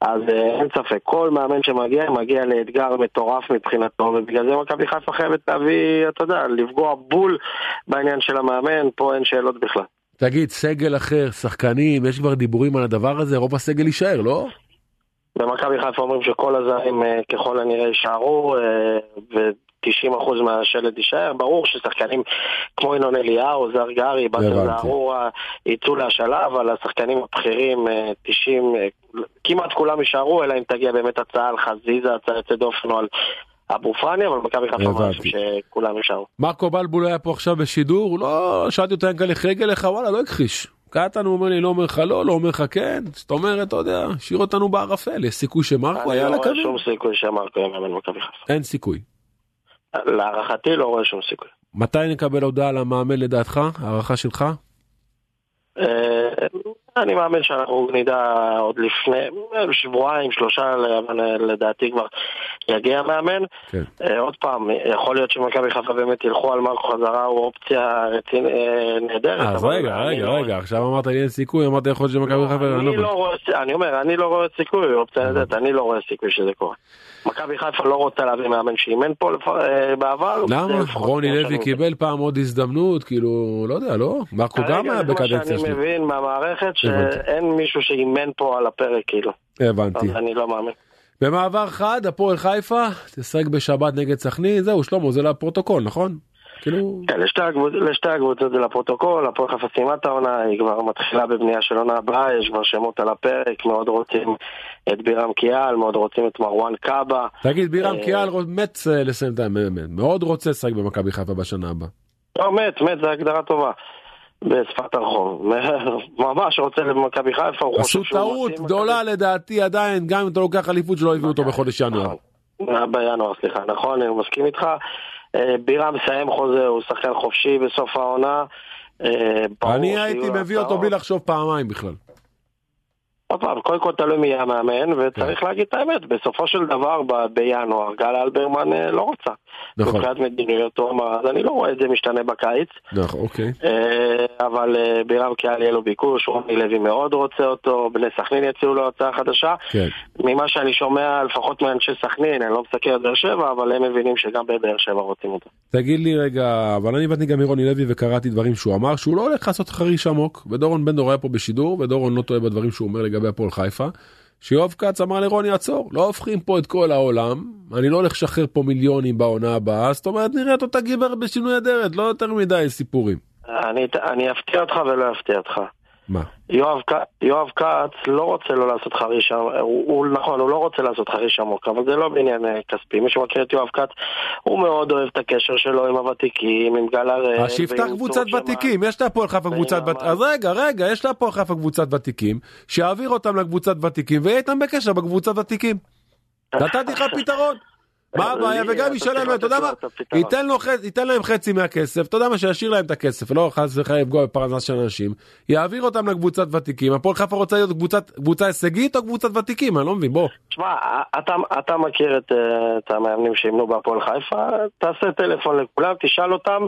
אז אה, אין ספק, כל מאמן שמגיע, מגיע לאתגר מטורף מבחינתו, ובגלל זה מכבי חיפה חייבת להביא, אתה יודע, לפגוע בול בעניין של המאמן, פה אין שאלות בכלל. תגיד, סגל אחר, שחקנים, יש כבר דיבורים על הדבר הזה, רוב הסגל יישאר, לא? במכבי חיפה אומרים שכל הזרים אה, ככל הנראה יישארו, אה, 90% מהשלד יישאר, ברור ששחקנים כמו ינון אליהו, זר גרי, באסל זערורה יצאו להשאלה, אבל השחקנים הבכירים 90, אה, אה, כמעט כולם יישארו, אלא אם תגיע באמת הצעה על חזיזה, הצעה יוצאת דופן או על אבו פאני, אבל מכבי חיפה אמרנו שכולם יישארו. מרקו בלבול היה פה עכשיו בשידור, לא, שאלתי אותו ינקלה חרגל לך, וואלה, לא הכחיש. קטן הוא אומר לי, לא אומר לך לא, לא אומר לך כן, זאת אומרת, אתה יודע, השאיר אותנו בערפל, יש סיכוי שמרקו היה אני לקווים? לא רואה שום סיכוי שמרקו יהיה מאמן מכבי חיפה. אין סיכוי. להערכתי לא רואה שום סיכוי. מתי נקבל הודעה על המאמן לדעתך? הערכה שלך? אה, אני מאמין שאנחנו נדע עוד לפני שבועיים, שלושה, לדעתי כבר יגיע מאמן. כן. אה, עוד פעם, יכול להיות שמכבי חיפה באמת ילכו על מרקו חזרה, הוא אופציה אה, נהדרת. אז רגע, רגע, לא- רגע, עכשיו אמרת לי אין סיכוי, אמרתי יכול להיות שמכבי חיפה... אני לא רואה, אני אומר, אני לא רואה סיכוי, אופציה נהדרת, אני לא רואה סיכוי שזה קורה. מכבי חיפה לא רוצה להביא מאמן שאימן פה אה, בעבר. למה? רוני לוי קיבל פעם עוד הזדמנות, כאילו, לא יודע, לא? מרקו גם היה בקדנציה שלי. זה מה שאני מבין מהמערכת. שאין מישהו שאימן פה על הפרק, כאילו. הבנתי. אני לא מאמין. במעבר חד, הפועל חיפה, תשחק בשבת נגד סכנין, זהו, שלמה, זה לפרוטוקול, נכון? כאילו... כן, לשתי הקבוצ- לשתי הקבוצות זה לפרוטוקול, הפועל חיפה סיימה את העונה, היא כבר מתחילה בבנייה של עונה הבאה, יש כבר שמות על הפרק, מאוד רוצים את בירם קיאל, מאוד רוצים את מרואן קאבה. תגיד, בירם אה, קיאל מת אה, לסיים את המאמן, מאוד רוצה לשחק במכבי חיפה בשנה הבאה. לא, מת, מת, זו הגדרה טובה. בשפת הרחוב. ממש רוצה למכבי חיפה, הוא עשו חושב שהוא טעות מתאים, גדולה לדעתי עדיין, גם אם אתה לוקח אליפות שלא הביאו אותו בחודש ינואר. נכון. בינואר, סליחה, נכון, אני מסכים איתך. אה, בירה מסיים חוזה, הוא שחקן חופשי בסוף העונה. אה, אני הייתי מביא אותו. בלי לחשוב פעמיים בכלל. עוד פעם, קודם כל תלוי מי יהיה המאמן, כן. וצריך להגיד את האמת, בסופו של דבר ב- בינואר גל אלברמן אה, לא רוצה. נכון, מבחינת מדיניות הוא אמר, אז אני לא רואה את זה משתנה בקיץ, נכון, אוקיי. אה, אבל אה, בירם קיאל יהיה לו ביקוש, רוני לוי מאוד רוצה אותו, בני סכנין יציעו לו הצעה חדשה. כן. ממה שאני שומע, לפחות מאנשי סכנין, אני לא מסתכל על באר שבע, אבל הם מבינים שגם בבאר שבע רוצים אותו. תגיד לי רגע, אבל אני הבנתי גם מרוני לוי וקראתי דברים שהוא אמר שהוא לא הולך לעשות חריש עמוק, ודורון בן דור היה פה בשידור, ודורון לא טועה בדברים שהוא אומר לגבי הפועל חיפה. שיואב כץ אמר לרוני עצור, לא הופכים פה את כל העולם, אני לא הולך לשחרר פה מיליונים בעונה הבאה, זאת אומרת נראה את אותה גברת בשינוי אדרת, לא יותר מדי סיפורים. אני, אני אפתיע אותך ולא אפתיע אותך. מה? יואב, כץ לא רוצה לא לעשות חריש עמוק, הוא, הוא, נכון, הוא לא רוצה לעשות חריש עמוק, אבל זה לא בעניין אה, כספי. מי שמכיר את יואב כץ, הוא מאוד אוהב את הקשר שלו עם הוותיקים, עם גל הראל. אז שיפתח ועם קבוצת. ותיקים, יש להפועל חיפה קבוצת ותיקים. אז רגע, רגע, יש להפועל חיפה קבוצת ותיקים, שיעביר אותם לקבוצת ותיקים ויהיה איתם בקשר בקבוצת ותיקים. נתתי לך פתרון. מה הבעיה? לי וגם צריך להם, אתה יודע מה? ייתן להם חצי מהכסף, אתה יודע מה? שישאיר להם את הכסף, לא חס וחלילה לפגוע בפרנסה של אנשים, יעביר אותם לקבוצת ותיקים, הפועל חיפה רוצה להיות קבוצה הישגית או קבוצת ותיקים? אני לא מבין, בוא. תשמע, אתה, מכיר את, המאמנים שאימנו בהפועל חיפה, תעשה טלפון לכולם, תשאל אותם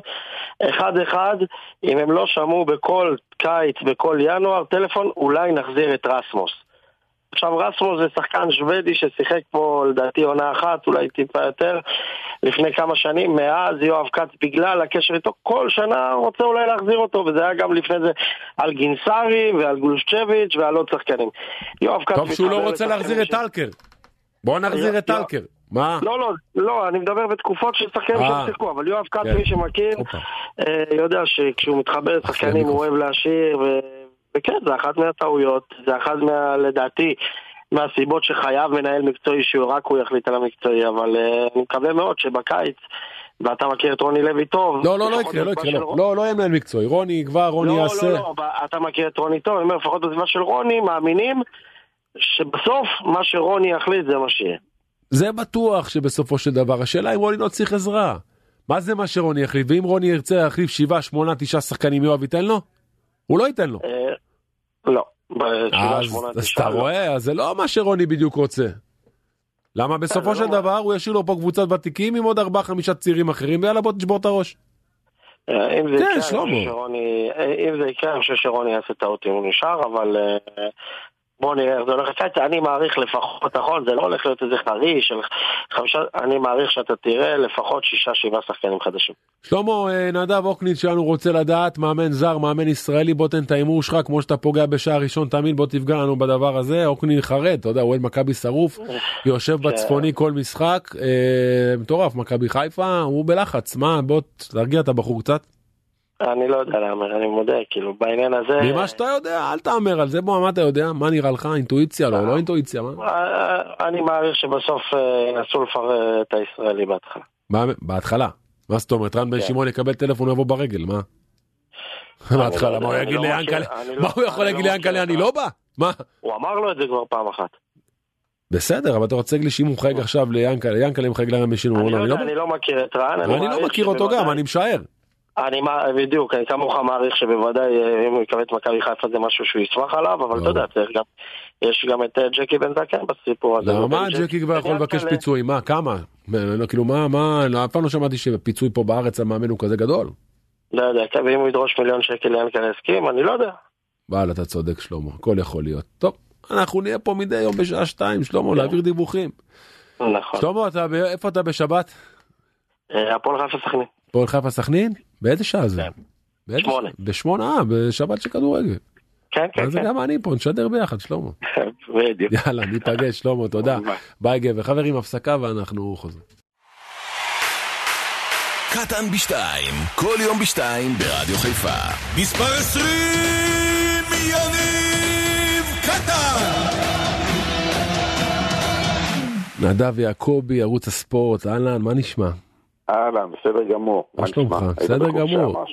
אחד אחד, אם הם לא שמעו בכל קיץ, בכל ינואר, טלפון, אולי נחזיר את רסמוס. עכשיו רסמוס זה שחקן שוודי ששיחק פה לדעתי עונה אחת, אולי טיפה יותר, לפני כמה שנים, מאז יואב כץ בגלל הקשר איתו, כל שנה רוצה אולי להחזיר אותו, וזה היה גם לפני זה על גינסארי ועל גולושצ'ביץ' ועל עוד שחקנים. יואב כץ טוב שהוא לא רוצה להחזיר את טלקר. בוא נחזיר את. טלקר. מה? לא, לא, לא, אני מדבר בתקופות של שחקנים אה. שהם שיחקו, אבל יואב כץ, כן. מי שמכיר. אה, יודע שכשהוא מתחבר לשחקנים הוא המיקרופון. אוהב להשאיר, ו... וכן, זה אחת מהטעויות, זה אחת מה... לדעתי, מהסיבות שחייב מנהל מקצועי שרק הוא יחליט על המקצועי, אבל אה, אני מקווה מאוד שבקיץ, ואתה מכיר את רוני לוי טוב, לא, לא, לא יקרה, לא יקרה, לא. רוני- לא, לא יהיה מנהל מקצועי. רוני יקבע, רוני לא, יעשה. לא, לא, אבל אתה מכיר את רוני טוב, אני אומר, לפחות בסביבה של רוני, מאמינים שבסוף מה שרוני יחליט זה מה שיהיה. זה בטוח שבסופו של דבר השאלה אם רוני לא צריך עזרה. מה זה מה שרוני יחליט? ואם רוני ירצה להחליף 7, 8, 9 שחקנים יואב ייתן לו? הוא לא ייתן לו. אה, לא. בשבעה, אז אתה לא. רואה, זה לא מה שרוני בדיוק רוצה. למה בסופו זה של לא דבר הוא ישאיר לו פה קבוצת ותיקים עם עוד 4-5 צעירים אחרים ויאללה בוא תשבור את הראש. אה, אם זה כן, יקרה, אני שלמה. חושב שרוני, אה, אם זה יקרה, אני חושב שרוני יעשה טעות אם הוא נשאר, אבל אה, בואו נראה איך זה הולך לקיץ. אני מעריך לפחות, נכון, זה לא הולך להיות איזה חריש, של חמישה, אני מעריך שאתה תראה לפחות שישה, שבעה שחקנים חדשים. שלמה אה, נדב אוקנין שלנו רוצה לדעת מאמן זר מאמן ישראלי בוא תן את ההימור שלך כמו שאתה פוגע בשער ראשון תמיד בוא תפגע לנו בדבר הזה אוקנין חרד אתה יודע אוהד מכבי שרוף יושב כן. בצפוני כל משחק אה, מטורף מכבי חיפה הוא בלחץ מה בוא תרגיע את הבחור קצת אני לא יודע להמר, אני מודה, כאילו, בעניין הזה... ממה שאתה יודע אל תהמר על זה בוא מה אתה יודע מה נראה לך אינטואיציה לא לא אינטואיציה מה אה, אני מעריך שבסוף אה, ינסו לפרר את הישראלי בהתחלה. בהתחלה מה זאת אומרת רן בן כן. שמעון יקבל טלפון ויבוא ברגל מה בהתחלה, מה הוא יגיד ליאנקלה? מה הוא יכול להגיד ליאנקלה? אני לא בא? מה? הוא אמר לו את זה כבר פעם אחת. בסדר, אבל אתה רוצה להגיד לי שאם הוא חייג עכשיו ליאנקלה, ליאנקלה מחייג לרמי שינון, אני לא, לא מכיר את רן. אני לא מכיר אותו גם, אני משער. אני בדיוק, אני כמוך מעריך שבוודאי אה, אם הוא יקבל את מכבי חיפה זה משהו שהוא ישמח עליו, אבל אתה יודע, יש גם את אה, ג'קי בן זקן בסיפור הזה. מה ג'קי כבר יכול לבקש פיצוי? מה, כמה? לא, כאילו מה, מה, לא, אף פעם לא שמעתי שפיצוי פה בארץ המאמן הוא כזה גדול. לא יודע, כן, ואם הוא ידרוש מיליון שקל ליאנקל יסכים, אני לא יודע. וואלה, אתה צודק שלמה, הכל יכול להיות. טוב, אנחנו נהיה פה מדי יום בשעה שתיים, שלמה, להעביר דיווחים. נכון. שלמה, איפה אתה בשבת? אה, הפועל חיפה סכנין. הפועל חיפה סכנין? באיזה שעה זה? כן. בשמונה. בשמונה, אה, בשבת של כדורגל. כן, כן, אז כן. גם אני פה, נשדר ביחד, שלמה. בדיוק. יאללה, ניפגש, שלמה, תודה. ביי גבר. חברים, הפסקה ואנחנו חוזרים. קטן בשתיים, כל יום בשתיים ברדיו חיפה. מספר 20, יניב קטן! נדב יעקבי, ערוץ הספורט, אהלן, מה נשמע? אהלן, בסדר גמור. מה שלומך? בסדר גמור.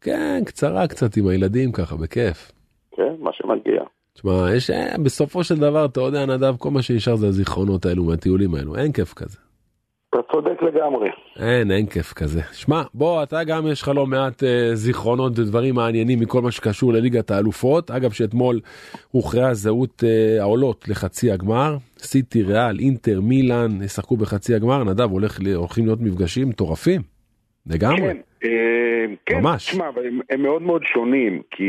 כן, קצרה קצת עם הילדים ככה, בכיף. כן, מה שמגיע. תשמע, יש, אה, בסופו של דבר, אתה יודע, נדב, כל מה שנשאר זה הזיכרונות האלו מהטיולים האלו, אין כיף כזה. אתה צודק לגמרי. אין, אין כיף כזה. שמע, בוא, אתה גם יש לך לא מעט אה, זיכרונות ודברים מעניינים מכל מה שקשור לליגת האלופות. אגב, שאתמול הוכרעה זהות אה, העולות לחצי הגמר. סיטי, ריאל, אינטר, מילאן, ישחקו בחצי הגמר. נדב, הולך, הולכים להיות מפגשים מטורפים. לגמרי. כן, אה, כן, ממש. תשמע, הם, הם מאוד מאוד שונים, כי...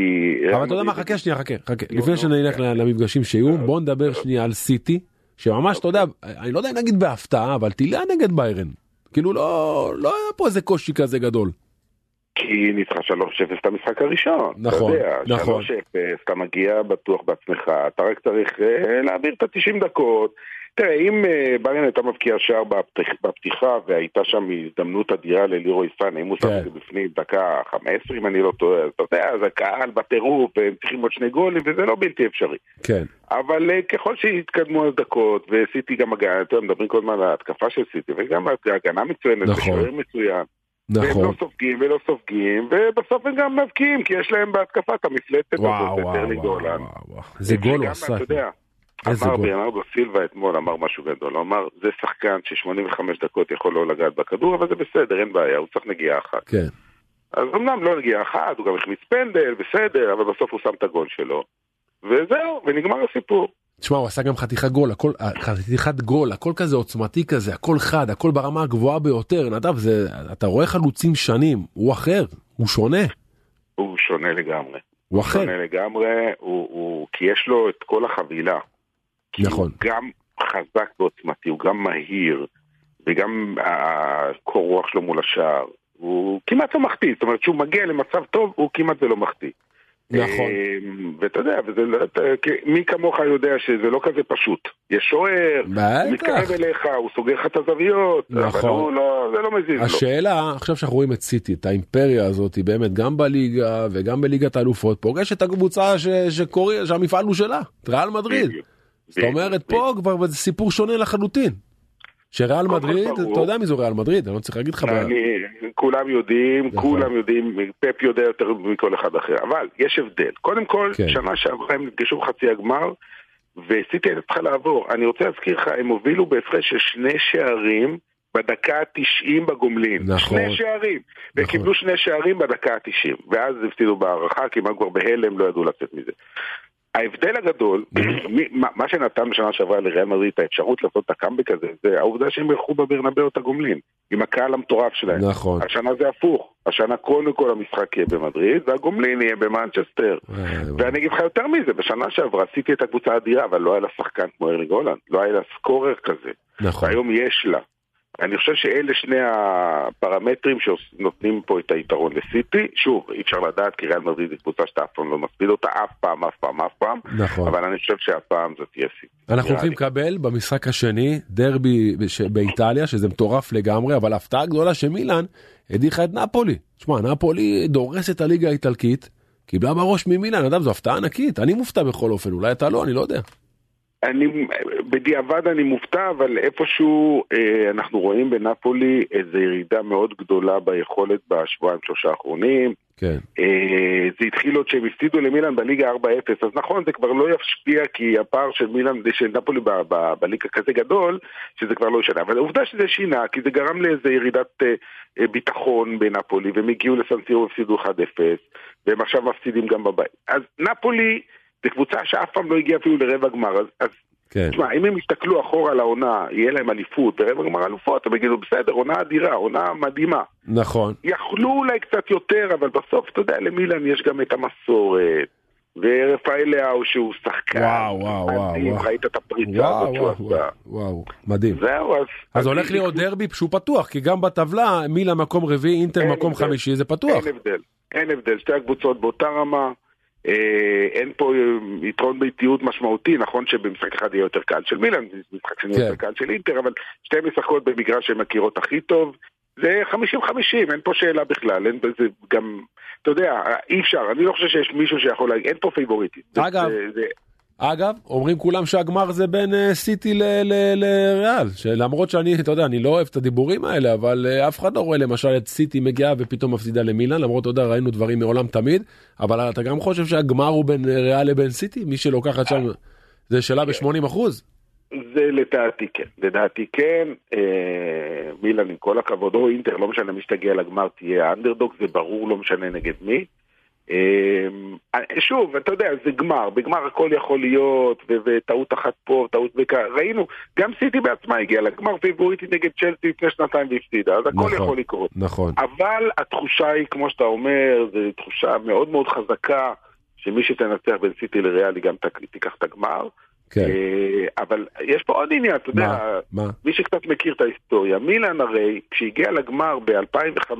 אבל אתה יודע מה, חכה שנייה, חכה, חכה. לפני שנלך למפגשים שיהיו, בוא נדבר שנייה על סיטי. שממש, אתה יודע, אני לא יודע אם נגיד בהפתעה, אבל טילה נגד ביירן. כאילו לא, לא היה פה איזה קושי כזה גדול. כי ניצחה 3-0 את המשחק הראשון. נכון, אתה יודע, נכון. 3-0, אתה מגיע בטוח בעצמך, אתה רק צריך אה, להעביר את ה-90 דקות. תראה, אם אה, ביירן הייתה מבקיעה שער בפתיח, בפתיחה והייתה שם הזדמנות אדירה ללירוי סאן, אם הוא שם כן. את זה בפנים דקה 15 אם אני לא טועה, אז אתה יודע, אז הקהל בטירוף, והם צריכים עוד שני גולים וזה לא בלתי אפשרי. כן, אבל אה, ככל שהתקדמו הדקות, וסיטי גם הגנה, אתה מדברים כל הזמן על ההתקפה של סיטי, וגם הגנה מצוינת, נכון. ושוער מצוין. והם לא נכון. סופגים ולא סופגים, ובסוף הם גם מבקיעים, כי יש להם בהתקפה את המפלטת וואו, הזאת, וואו, טרלי וואו, גולן. וואו, וואו. איזה גול הוא עשה. אמר. ברנרדו סילבה אתמול, אמר משהו גדול, הוא אמר, זה שחקן ש-85 דקות יכול לא לגעת בכדור, אבל זה בסדר, אין בעיה, הוא צריך נגיעה אחת. כן, אז אמנם לא נגיעה אחת, הוא גם החמיץ פנדל, בסדר, אבל בסוף הוא שם את הגול שלו. וזהו, ונגמר הסיפור. תשמע, הוא עשה גם חתיכת גול, הכל, חתיכת גול, הכל כזה עוצמתי כזה, הכל חד, הכל ברמה הגבוהה ביותר. נדב, זה, אתה רואה חלוצים שנים, הוא אחר, הוא שונה, הוא שונה לגמרי. הוא אחר. שונה לגמרי, הוא, הוא, כי יש לו את כל החבילה. כי נכון. הוא גם חזק ועוצמתי, הוא גם מהיר, וגם הקור רוח שלו מול השער. הוא כמעט לא מחטיא, זאת אומרת שהוא מגיע למצב טוב, הוא כמעט ולא מחטיא. נכון. אה, ואתה יודע, וזה, לא- מי כמוך יודע שזה לא כזה פשוט. יש שוער, הוא. מתקרב אליך, הוא סוגר לך את הזוויות, אבל נכון. הוא לא, זה לא מזיז לו. השאלה, עכשיו שאנחנו רואים את סיטי, את האימפריה הזאת, היא באמת גם בליגה וגם בליגת האלופות, פוגשת את הקבוצה ש- שקוראים, שהמפעל הוא שלה, את ריאל מדריד. בדיוק, זאת אומרת, פה כבר זה סיפור שונה לחלוטין. שריאל מדריד. אתה יודע מי זו ריאל מדריד, אני לא צריך להגיד לך. כולם יודעים, נכון. כולם יודעים, פפ יודע יותר מכל אחד אחר, אבל יש הבדל. קודם כל, כן. שנה שעברה הם נפגשו בחצי הגמר, וסיטי הייתה צריכה לעבור. אני רוצה להזכיר לך, הם הובילו בהפרש של שני שערים בדקה ה-90 בגומלין. נכון. שני שערים. וקיבלו שני שערים בדקה ה-90. ואז הפסידו בהערכה, כי הם כבר בהלם, לא ידעו לצאת מזה. ההבדל הגדול, מה שנתן בשנה שעברה לריאל מדריד את האפשרות לעשות את הקאמבק הזה, זה העובדה שהם אירחו בברנבאו את הגומלין, עם הקהל המטורף שלהם. נכון. השנה זה הפוך, השנה קודם כל המשחק יהיה במדריד, והגומלין יהיה במנצ'סטר. אה, ואני אגיד לך יותר מזה, בשנה שעברה עשיתי את הקבוצה אדירה, אבל לא היה לה שחקן כמו ארליג הולנד, לא היה לה סקורר כזה. נכון. והיום יש לה. אני חושב שאלה שני הפרמטרים שנותנים פה את היתרון לסיטי. שוב, אי אפשר לדעת, כי ריאל מדריד היא קבוצה שאתה אף פעם לא מספיד אותה, אף פעם, אף פעם, אף פעם. נכון. אבל אני חושב שהפעם זאת תהיה סיטי. אנחנו הולכים. לקבל במשחק השני דרבי באיטליה שזה מטורף לגמרי אבל הפתעה גדולה שמילאן הדיחה את נפולי. תשמע נפולי דורסת את הליגה האיטלקית קיבלה בראש ממילאן אדם זו הפתעה ענקית אני מופתע בכל אופן אולי אתה לא אני לא יודע. אני, בדיעבד אני מופתע, אבל איפשהו אה, אנחנו רואים בנפולי איזו ירידה מאוד גדולה ביכולת בשבועיים שלושה האחרונים. כן. אה, זה התחיל עוד שהם הפסידו למילאן בליגה 4-0, אז נכון, זה כבר לא ישפיע כי הפער של מילאן, של נפולי בליגה כזה גדול, שזה כבר לא ישנה. אבל העובדה שזה שינה, כי זה גרם לאיזה ירידת אה, ביטחון בנפולי, והם הגיעו לסנסירו והפסידו 1-0, והם עכשיו מפסידים גם בבית. אז נפולי זה קבוצה שאף פעם לא הגיעה אפילו לרבע גמר, אז, אז כן. תשמע, אם הם יסתכלו אחורה על העונה, יהיה להם אליפות, ברבע גמר אלופות, הם יגידו, בסדר, עונה אדירה, עונה מדהימה. נכון. יכלו אולי קצת יותר, אבל בסוף, אתה יודע, למילן יש גם את המסורת. ורפאל לאהו שהוא שחקן. וואו, וואו, וואו. ראית את הפריצה הזאת שהוא עשה. וואו, מדהים. זהו, אז... אז הולך להיות דרבי שהוא פתוח, כי גם בטבלה, מילה מקום רביעי, אינטר מקום חמישי, זה פתוח. אין הבדל, אין הבדל. שתי הקבוצות באותה רמה. אה, אין פה אה, יתרון ביתיות משמעותי, נכון שבמשחק אחד יהיה יותר קל של מילאן, זה משחק שני יותר כן. קל של אינטר, אבל שתי משחקות במגרש שהן מכירות הכי טוב, זה 50-50, אין פה שאלה בכלל, אין בזה גם, אתה יודע, אי אפשר, אני לא חושב שיש מישהו שיכול להגיד, אין פה פייבוריטים. אגב, זה, זה, אגב, אומרים כולם שהגמר זה בין אה, סיטי לריאל, שלמרות שאני, אתה יודע, אני לא אוהב את הדיבורים האלה, אבל אה, אף אחד לא רואה למשל את סיטי מגיעה ופתאום מפסידה למילאן, למרות, אתה יודע, ראינו דברים מעולם תמיד, אבל אתה גם חושב שהגמר הוא בין ריאל לבין סיטי? מי שלוקחת שם, זה שאלה ב-80 אחוז? זה לדעתי כן, לדעתי כן, אה, מילאן עם כל הכבוד, או אינטר, לא משנה מי שתגיע לגמר תהיה האנדרדוג, זה ברור, לא משנה נגד מי. אמ, שוב, אתה יודע, זה גמר, בגמר הכל יכול להיות, וטעות אחת פה, טעות בכאן, ראינו, גם סיטי בעצמה הגיעה לגמר פיבוריטית נגד צ'לסי לפני שנתיים והפסידה, אז הכל נכון, יכול לקרות. נכון. אבל התחושה היא, כמו שאתה אומר, זו תחושה מאוד מאוד חזקה, שמי שתנצח בין סיטי לריאלי גם תיקח את הגמר. כן. אה, אבל יש פה עוד עניין, אתה יודע, מי שקצת מכיר את ההיסטוריה, מילאן הרי, כשהגיע לגמר ב-2005,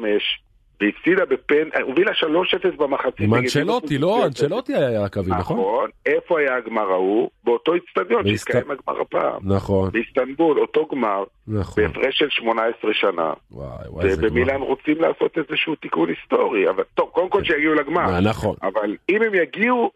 והפסידה בפן, הובילה 3-0 במחצית. עם אנצ'לוטי, לא, אנצ'לוטי היה הקווי, נכון? נכון, איפה היה הגמר ההוא? באותו איצטדיון שהתקיים הגמר הפעם. נכון. באיסטנבול, אותו גמר, נכון. בהפרש של 18 שנה. וואי, וואי. ובמילאן רוצים לעשות איזשהו תיקון היסטורי, אבל טוב, קודם כל שיגיעו לגמר. נכון. אבל אם הם יגיעו,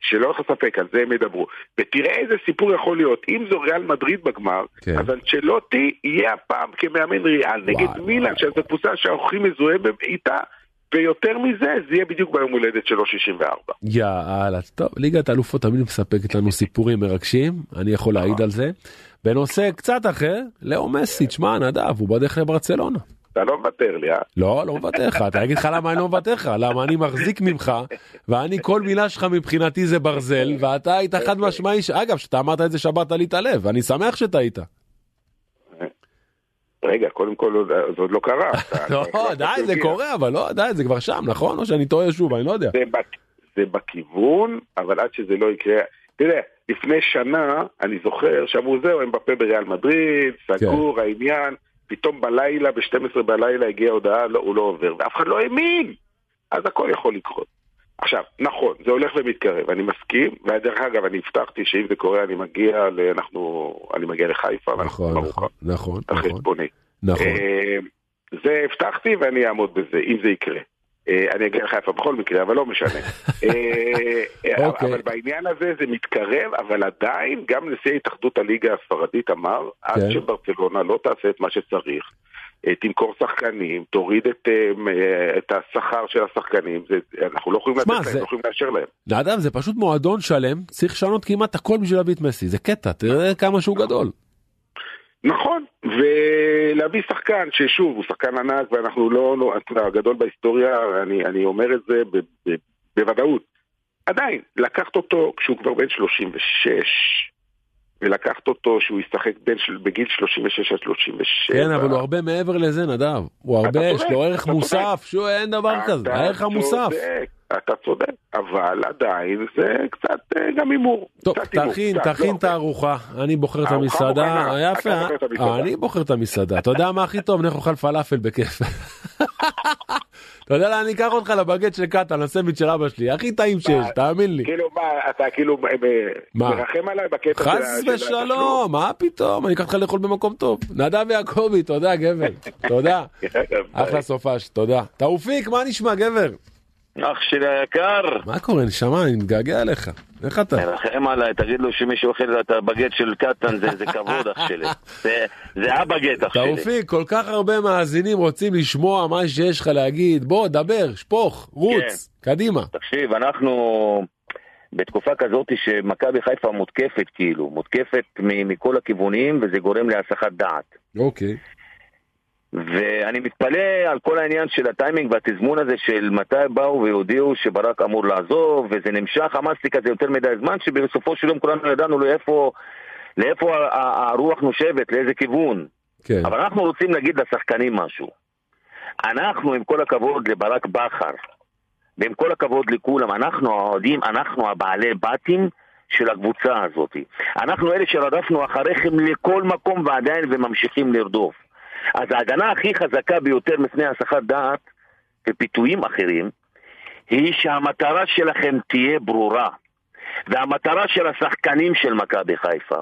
שלא לך ספק, על זה הם ידברו. ותראה איזה סיפור יכול להיות, אם זו ריאל מדריד בגמר, כן. אז אנצ'לוטי יהיה הפעם כמאמן ריאל נגד מילאן, שזו קבוצה שהאורחים מזוהה איתה. ויותר מזה זה יהיה בדיוק ביום הולדת שלו 64. יאללה, טוב, ליגת האלופות תמיד מספקת לנו סיפורים מרגשים, אני יכול להעיד על זה. בנושא קצת אחר, לאו מסי, תשמע נדב, הוא בדרך לברצלונה. אתה לא מוותר לי, אה? לא, לא מוותר לך, אתה אגיד לך למה אני לא מוותר לך, למה אני מחזיק ממך, ואני כל מילה שלך מבחינתי זה ברזל, ואתה היית חד משמעי, אגב, כשאתה אמרת את זה שברת לי את הלב, אני שמח שטעית. רגע, קודם כל זה עוד לא קרה. לא, די, זה קורה, אבל לא, די, זה כבר שם, נכון? או שאני טועה שוב, אני לא יודע. זה בכיוון, אבל עד שזה לא יקרה, תראה, לפני שנה, אני זוכר שאמרו זהו, הם בפה בריאל מדריד, סגור כן. העניין. פתאום בלילה, ב-12 בלילה הגיעה הודעה, לא, הוא לא עובר, ואף אחד לא האמין! אז הכל יכול לקרות. עכשיו, נכון, זה הולך ומתקרב, אני מסכים, ודרך אגב, אני הבטחתי שאם זה קורה, אני מגיע, ל... אנחנו, אני מגיע לחיפה, נכון, נכון, נכון, נכון, נכון. אה, זה הבטחתי ואני אעמוד בזה, אם זה יקרה. אה, אני אגיע לחיפה בכל מקרה, אבל לא משנה. אה, אוקיי. אבל בעניין הזה זה מתקרב, אבל עדיין, גם נשיא התאחדות הליגה הספרדית אמר, עד כן. שברצלונה לא תעשה את מה שצריך, אה, תמכור שחקנים, תוריד את, את השכר של השחקנים, זה, אנחנו לא יכולים לתת להם, זה... לא יכולים לאשר להם. לאדם זה פשוט מועדון שלם, צריך לשנות כמעט הכל בשביל להביא את מסי, זה קטע, תראה כמה שהוא גדול. נכון, ולהביא שחקן ששוב הוא שחקן ענק ואנחנו לא, לא הגדול בהיסטוריה, אני, אני אומר את זה ב, ב, בוודאות. עדיין, לקחת אותו כשהוא כבר בן 36, ולקחת אותו שהוא ישחק בין, בגיל 36 עד 37. כן, אבל הוא הרבה מעבר לזה, נדב. הוא הרבה, יש לו ערך מוסף, שהוא אין דבר כזה, הערך המוסף. אתה צודק, אבל עדיין זה קצת אה, גם הימור. טוב, תכין, תכין את הארוחה, אני בוחר את המסעדה, יפה, אני בוחר את המסעדה, אתה יודע מה הכי טוב, נלך לאכל פלאפל בכיף. אתה יודע לאן אני אקח אותך לבגט של קטן, הסמיץ' של אבא שלי, הכי טעים שיש, תאמין לי. כאילו מה, אתה כאילו מרחם עליי בקטע של... חס ושלום, מה פתאום, אני אקח אותך לאכול במקום טוב. נדב יעקבי, תודה גבר, תודה. אחלה סופש, תודה. תאופיק, מה נשמע גבר? אח שלי היקר. מה קורה, נשמה, אני מתגעגע אליך. איך אתה? מרחם עליי, תגיד לו שמישהו אוכל את הבגט של קטן, זה, זה כבוד אח שלי. זה, זה הבגט אח שלי. תאופיק, כל כך הרבה מאזינים רוצים לשמוע מה שיש לך להגיד. בוא, דבר, שפוך, רוץ, כן. קדימה. תקשיב, אנחנו בתקופה כזאת שמכבי חיפה מותקפת, כאילו, מותקפת מכל הכיוונים, וזה גורם להסחת דעת. אוקיי. ואני מתפלא על כל העניין של הטיימינג והתזמון הזה של מתי באו והודיעו שברק אמור לעזוב, וזה נמשך, המאסטיק הזה יותר מדי זמן, שבסופו של יום כולנו ידענו לאיפה, לאיפה הרוח נושבת, לאיזה כיוון. כן. אבל אנחנו רוצים להגיד לשחקנים משהו. אנחנו, עם כל הכבוד לברק בכר, ועם כל הכבוד לכולם, אנחנו האוהדים, אנחנו הבעלי בתים של הקבוצה הזאת. אנחנו אלה שרדפנו אחריכם לכל מקום ועדיין וממשיכים לרדוף. אז ההגנה הכי חזקה ביותר מפני הסחת דעת ופיתויים אחרים היא שהמטרה שלכם תהיה ברורה. והמטרה של השחקנים של מכבי חיפה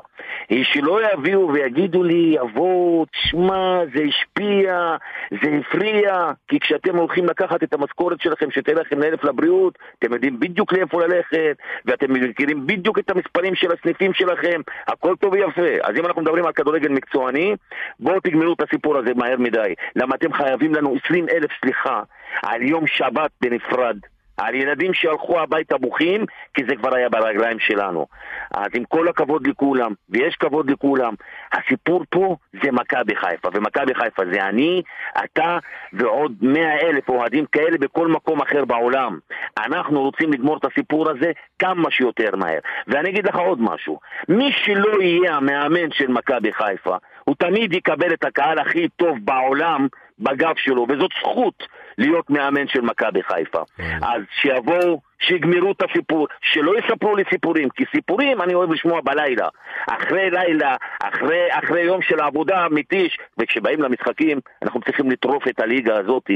היא שלא יביאו ויגידו לי, יבוא, תשמע, זה השפיע, זה הפריע, כי כשאתם הולכים לקחת את המשכורת שלכם שתהיה לכם לאלף לבריאות, אתם יודעים בדיוק לאיפה ללכת, ואתם מכירים בדיוק את המספרים של הסניפים שלכם, הכל טוב ויפה. אז אם אנחנו מדברים על כדורגל מקצועני, בואו תגמרו את הסיפור הזה מהר מדי. למה אתם חייבים לנו 20 אלף סליחה על יום שבת בנפרד. על ילדים שהלכו הביתה בוכים, כי זה כבר היה ברגליים שלנו. אז עם כל הכבוד לכולם, ויש כבוד לכולם, הסיפור פה זה מכבי חיפה, ומכבי חיפה זה אני, אתה ועוד מאה אלף אוהדים כאלה בכל מקום אחר בעולם. אנחנו רוצים לגמור את הסיפור הזה כמה שיותר מהר. ואני אגיד לך עוד משהו, מי שלא יהיה המאמן של מכבי חיפה, הוא תמיד יקבל את הקהל הכי טוב בעולם בגב שלו, וזאת זכות להיות מאמן של מכבי חיפה. כן. אז שיבואו, שיגמרו את הסיפור, שלא יספרו לי סיפורים, כי סיפורים אני אוהב לשמוע בלילה. אחרי לילה, אחרי, אחרי יום של עבודה מתיש, וכשבאים למשחקים, אנחנו צריכים לטרוף את הליגה הזאת,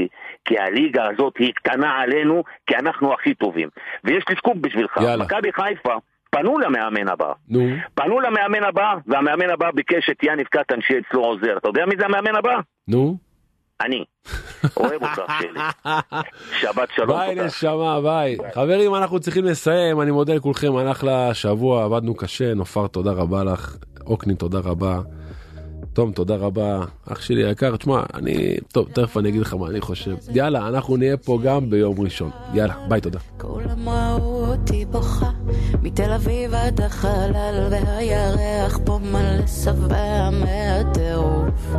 כי הליגה הזאת היא קטנה עלינו, כי אנחנו הכי טובים. ויש לי סקופ בשבילך, מכבי חיפה פנו למאמן הבא. נו. פנו למאמן הבא, והמאמן הבא ביקש את יניב קטן שאצלו עוזר. אתה יודע מי זה המאמן הבא? נו. אני. אוהב אותך, שלי. שבת שלום. ביי נשמה, ביי. חברים, אנחנו צריכים לסיים, אני מודה לכולכם, הלך לשבוע, עבדנו קשה, נופר, תודה רבה לך, אוקני, תודה רבה. תום, תודה רבה. אח שלי היקר, תשמע, אני... טוב, תכף אני אגיד לך מה אני חושב. יאללה, אנחנו נהיה פה גם ביום ראשון. יאללה, ביי, תודה. כולם אותי בוכה, מתל אביב עד החלל, והירח פה מלא שבע מהטירוף.